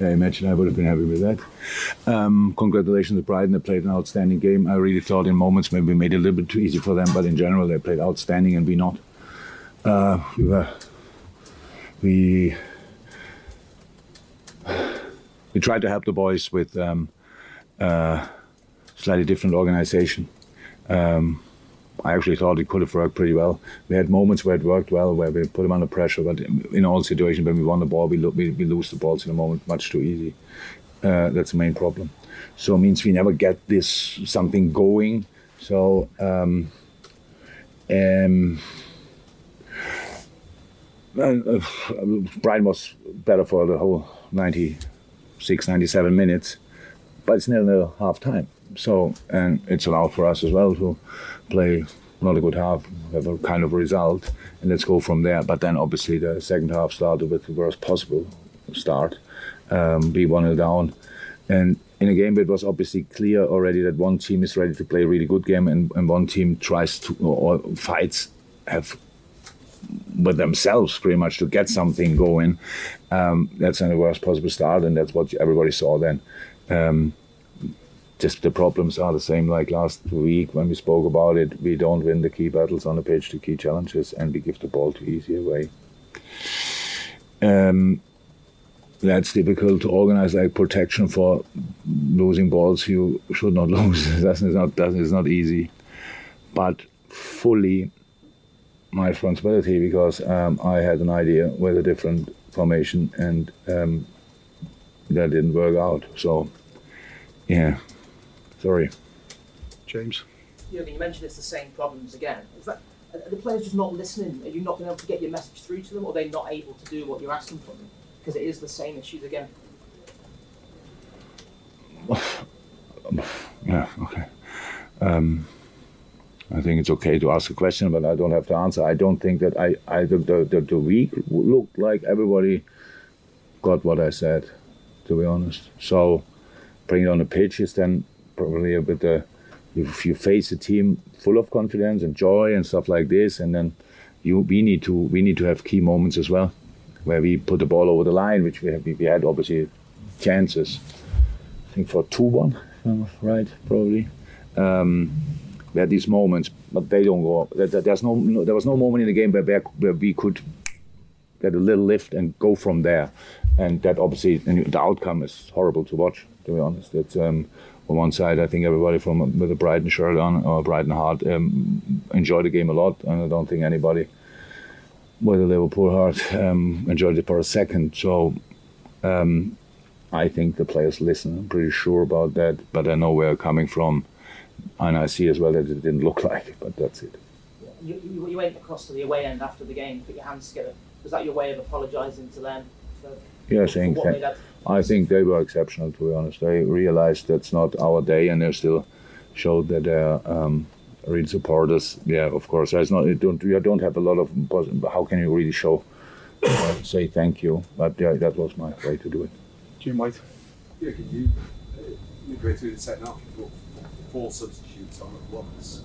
I imagine I would have been happy with that. Um, congratulations to Brighton. They played an outstanding game. I really thought in moments maybe made it a little bit too easy for them, but in general they played outstanding and we not. Uh, we were, we we tried to help the boys with um, uh, slightly different organization. Um, I actually thought it could have worked pretty well. We had moments where it worked well, where we put them under pressure, but in all situations, when we won the ball, we, lo- we, we lose the balls in a moment much too easy. Uh, that's the main problem. So it means we never get this something going. So um, um, uh, Brighton was better for the whole 96, 97 minutes, but it's nil nil half time. So, and it's allowed for us as well to play not a good half, have a kind of result, and let's go from there. But then obviously the second half started with the worst possible start, um, be 1 0 down. And in a game it was obviously clear already that one team is ready to play a really good game and, and one team tries to, or fights have with themselves pretty much to get something going. Um, that's the worst possible start, and that's what everybody saw then. Um, just the problems are the same like last week when we spoke about it. We don't win the key battles on the pitch, the key challenges, and we give the ball too easy away. Um, that's difficult to organize like protection for losing balls you should not lose. that's not that is not easy, but fully my responsibility because um, I had an idea with a different formation and um, that didn't work out. So, yeah. Sorry. James. You, you mentioned it's the same problems again. Is that are the players just not listening? Are you not being able to get your message through to them, or are they not able to do what you're asking from them? Because it is the same issues again. yeah. Okay. Um, I think it's okay to ask a question, but I don't have to answer. I don't think that I, I the, the, the week looked like everybody got what I said, to be honest. So bring it on the pitch is then probably a bit uh, if you face a team full of confidence and joy and stuff like this, and then you we need to we need to have key moments as well, where we put the ball over the line, which we have we had obviously chances. I think for two one, right? Probably. Um, we had these moments, but they don't go. There's no, there was no moment in the game where, where we could get a little lift and go from there, and that obviously the outcome is horrible to watch. To be honest, it's um, on one side, I think everybody from with a Brighton shirt on or Brighton heart um, enjoyed the game a lot, and I don't think anybody with a Liverpool heart um, enjoyed it for a second. So um, I think the players listen. I'm pretty sure about that, but I know where I'm coming from, and I see as well that it didn't look like it, but that's it. You, you, you went across to the away end after the game, put your hands together. Was that your way of apologising to them? For, yeah, saying thank, I think they were exceptional, to be honest. They realized that's not our day, and they still showed that they're um, real supporters. Yeah, of course. There's not. You don't. You don't have a lot of. How can you really show? Uh, say thank you, but yeah, that was my way to do it. Jim White. Yeah, can you uh, midway through the second half, you put four substitutes on at once.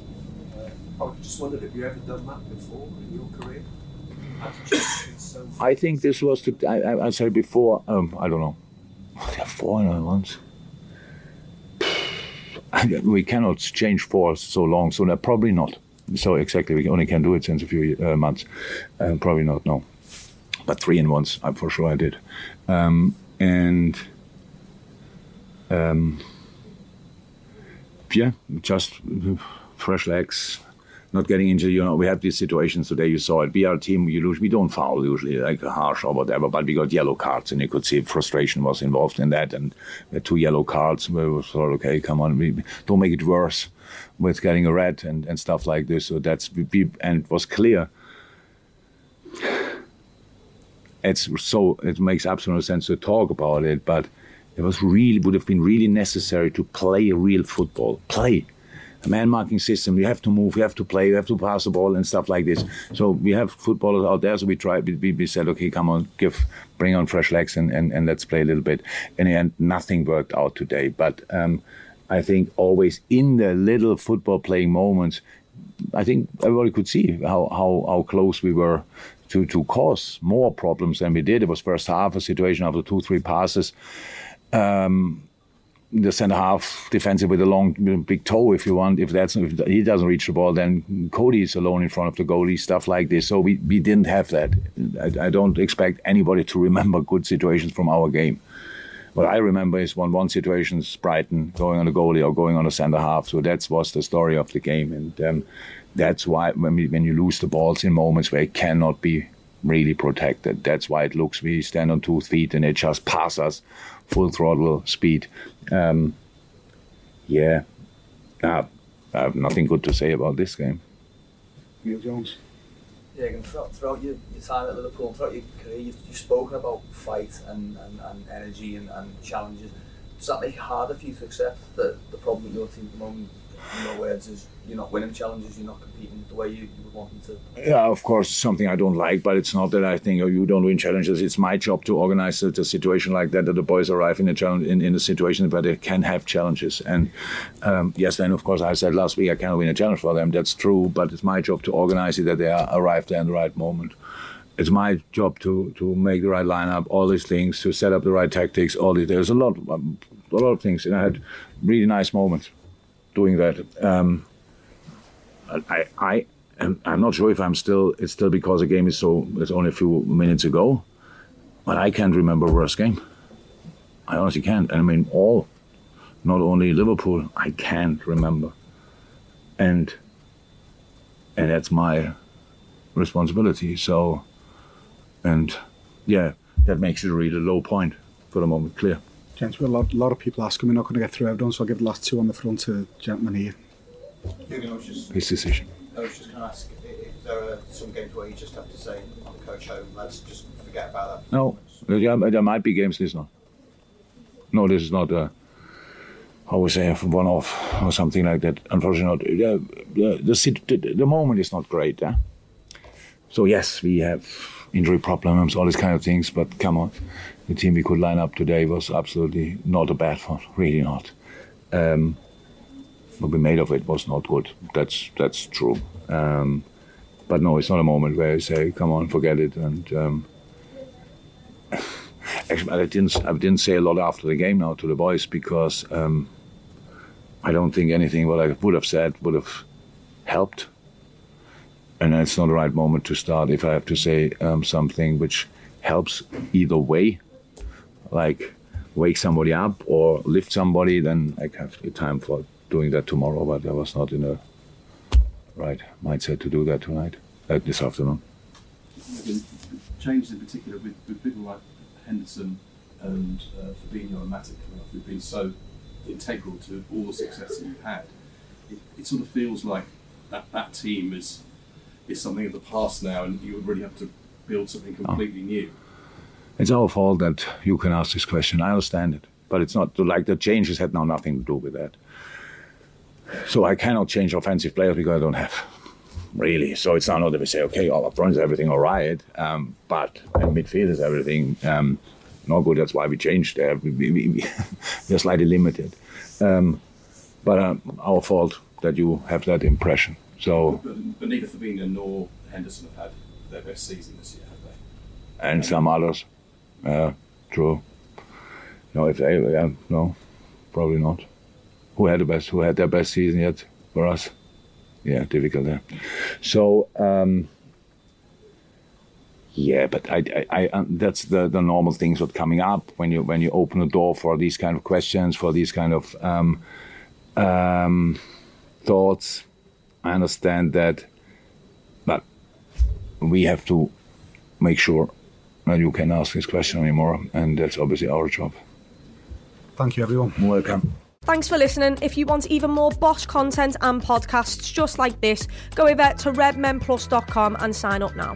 Uh, I just wondered, have you ever done that before in your career? I think this was. To, I, I, I said before. Um, I don't know. four in once. We cannot change four so long, so no, probably not. So exactly, we only can do it since a few uh, months. Uh, probably not, no. But three in once, uh, for sure I did. Um, and um, yeah, just fresh legs, not getting injured. You know, we had these situations today. You saw it. We are a team. You lose. We don't foul usually, like harsh or whatever. But we got yellow cards, and you could see frustration was involved in that. And two yellow cards. We thought, okay. Come on, we don't make it worse with getting a red and, and stuff like this. So that's we, and it was clear. It's so it makes absolute sense to talk about it, but it was really would have been really necessary to play real football. Play a man marking system. You have to move, you have to play, you have to pass the ball and stuff like this. So we have footballers out there. So we tried, we, we said, okay, come on, give, bring on fresh legs and, and, and let's play a little bit. In the end, nothing worked out today. But um, I think always in the little football playing moments, I think everybody could see how, how, how close we were to, to cause more problems than we did. It was first half a situation after two, three passes. Um, the centre half defensive with a long big toe if you want. If that's if he doesn't reach the ball then Cody is alone in front of the goalie stuff like this. So we, we didn't have that. I, I don't expect anybody to remember good situations from our game. What I remember is one one situations Brighton going on the goalie or going on the centre half. So that was the story of the game. And um, that's why when, we, when you lose the balls in moments where it cannot be really protected that's why it looks we stand on two feet and it just passes us full throttle speed. Um, yeah, uh, I have nothing good to say about this game. Neil Jones. Yeah, and throughout, throughout your, your time at Liverpool and throughout your career, you've, you've spoken about fight and, and, and energy and, and challenges. Does that make it harder for you to accept that the problem with your team at the moment, in your words, is you're not winning challenges, you're not competing the way you, you would want them to? Yeah, of course, it's something I don't like, but it's not that I think oh, you don't win challenges. It's my job to organize a, a situation like that, that the boys arrive in a challenge in, in a situation where they can have challenges. And um, yes, then of course I said last week I cannot win a challenge for them. That's true, but it's my job to organize it that they are arrived there in the right moment. It's my job to to make the right lineup, all these things, to set up the right tactics. All these, there's a lot, um, a lot of things, and I had really nice moments doing that. Um, I, I I'm not sure if I'm still. It's still because the game is so. It's only a few minutes ago, but I can't remember worst game. I honestly can't. And I mean, all, not only Liverpool. I can't remember. And, and that's my responsibility. So, and yeah, that makes it a really low point for the moment. Clear. James, well, a lot, a lot of people asking we're not going to get through everyone, so I'll give the last two on the front to the gentleman here. I was just, His decision. I was just going to ask if there are some games where you just have to say, I'm coach home, let's just forget about that. No, yeah, there might be games. This not. No, this is not. Uh, how we say a one-off or something like that. Unfortunately, not. Uh, the, the the the moment is not great. Eh? So yes, we have injury problems, all these kind of things. But come on, the team we could line up today was absolutely not a bad one. Really not. Um, what we made of it was not good. That's that's true. Um, but no, it's not a moment where I say, "Come on, forget it." And um, actually, I didn't I didn't say a lot after the game now to the boys because um, I don't think anything what I would have said would have helped. And it's not the right moment to start if I have to say um, something which helps either way, like wake somebody up or lift somebody. Then I have the time for doing that tomorrow. But I was not in a right mindset to do that tonight, uh, this afternoon. changes in particular with, with people like Henderson and uh, Fabinho and Matip who've been so integral to all the success that you've had. It, it sort of feels like that, that team is is something of the past now, and you would really have to build something completely new. It's our fault that you can ask this question. I understand it, but it's not like the changes had now nothing to do with that. So I cannot change offensive players because I don't have really. So it's not that we say, okay, all up front is everything all right, um, but in midfield is everything um, not good. That's why we changed there. We, we, we, we're slightly limited, um, but um, our fault that you have that impression. So But, but neither Fabinho nor Henderson have had their best season this year, have they? and some others, uh, true. No, if they, yeah, no, probably not. Who had the best? Who had their best season yet for us? Yeah, difficult there. So. Um, yeah, but I, I, I um, that's the, the normal things that coming up when you when you open the door for these kind of questions, for these kind of um, um, thoughts. I understand that, but we have to make sure that you can ask this question anymore, and that's obviously our job. Thank you, everyone. Welcome. Thanks for listening. If you want even more Bosch content and podcasts just like this, go over to redmenplus.com and sign up now.